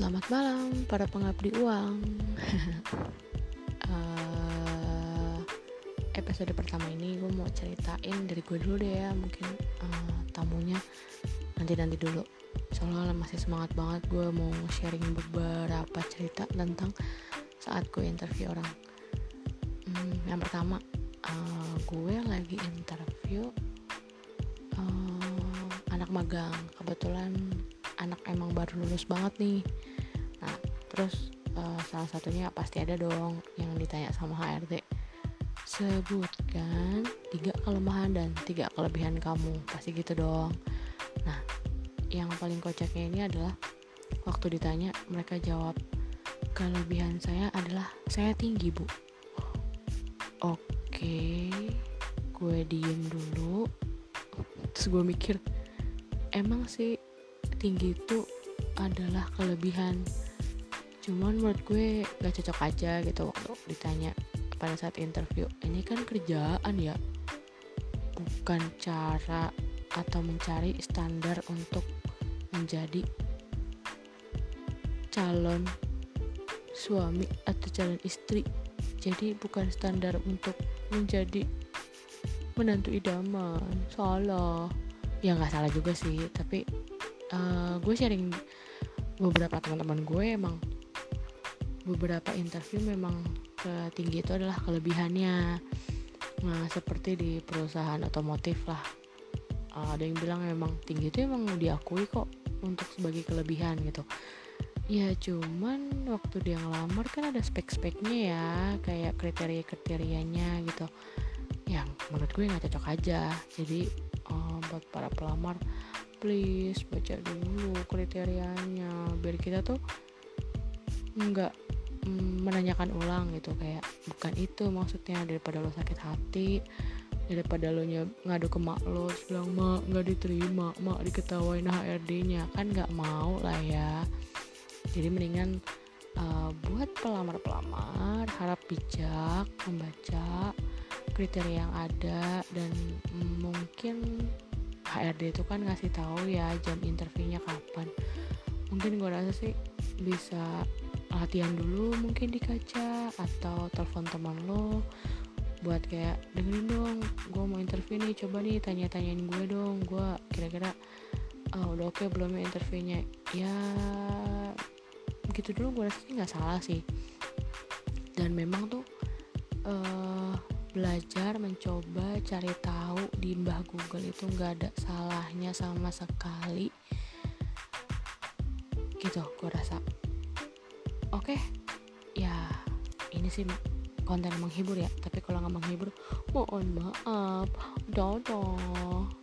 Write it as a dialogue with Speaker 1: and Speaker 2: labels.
Speaker 1: Selamat malam para pengabdi uang. uh, episode pertama ini gue mau ceritain dari gue dulu deh ya, mungkin uh, tamunya nanti nanti dulu. Soalnya masih semangat banget gue mau sharing beberapa cerita tentang saat gue interview orang. Hmm, yang pertama, uh, gue lagi interview uh, anak magang. Kebetulan anak emang baru lulus banget nih. Nah terus uh, salah satunya pasti ada dong yang ditanya sama HRD sebutkan tiga kelemahan dan tiga kelebihan kamu. Pasti gitu dong. Nah yang paling kocaknya ini adalah waktu ditanya mereka jawab kelebihan saya adalah saya tinggi bu. Oke gue diem dulu. Terus gue mikir emang sih tinggi itu adalah kelebihan. Cuman menurut gue gak cocok aja gitu waktu ditanya pada saat interview ini kan kerjaan ya? Bukan cara atau mencari standar untuk menjadi calon suami atau calon istri. Jadi bukan standar untuk menjadi menantu idaman. Salah. Ya nggak salah juga sih tapi uh, gue sharing beberapa teman-teman gue emang beberapa interview memang tinggi itu adalah kelebihannya. Nah seperti di perusahaan otomotif lah. Uh, ada yang bilang memang tinggi itu emang diakui kok untuk sebagai kelebihan gitu. Ya cuman waktu dia ngelamar kan ada spek-speknya ya kayak kriteria-kriterianya gitu. Yang menurut gue nggak cocok aja. Jadi uh, buat para pelamar please baca dulu kriterianya biar kita tuh nggak mm, menanyakan ulang gitu. Kayak bukan itu maksudnya daripada lo sakit hati daripada lo ngadu ke mak lo bilang mak nggak diterima mak diketawain HRD-nya kan nggak mau lah ya. Jadi mendingan uh, buat pelamar-pelamar harap bijak membaca kriteria yang ada dan mungkin HRD itu kan ngasih tahu ya jam interviewnya kapan. Mungkin gue rasa sih bisa latihan dulu mungkin di kaca atau telepon teman lo buat kayak dengerin dong gue mau interview nih coba nih tanya-tanyain gue dong gue kira-kira oh, udah oke okay belum ya interviewnya? Ya gitu dulu gue rasa sih nggak salah sih. Dan memang tuh uh, belajar mencoba cari tahu di mbah Google itu nggak ada salahnya sama sekali. Gitu gue rasa. Oke okay. ya ini sih konten menghibur ya. Tapi kalau nggak menghibur mohon maaf. Dadah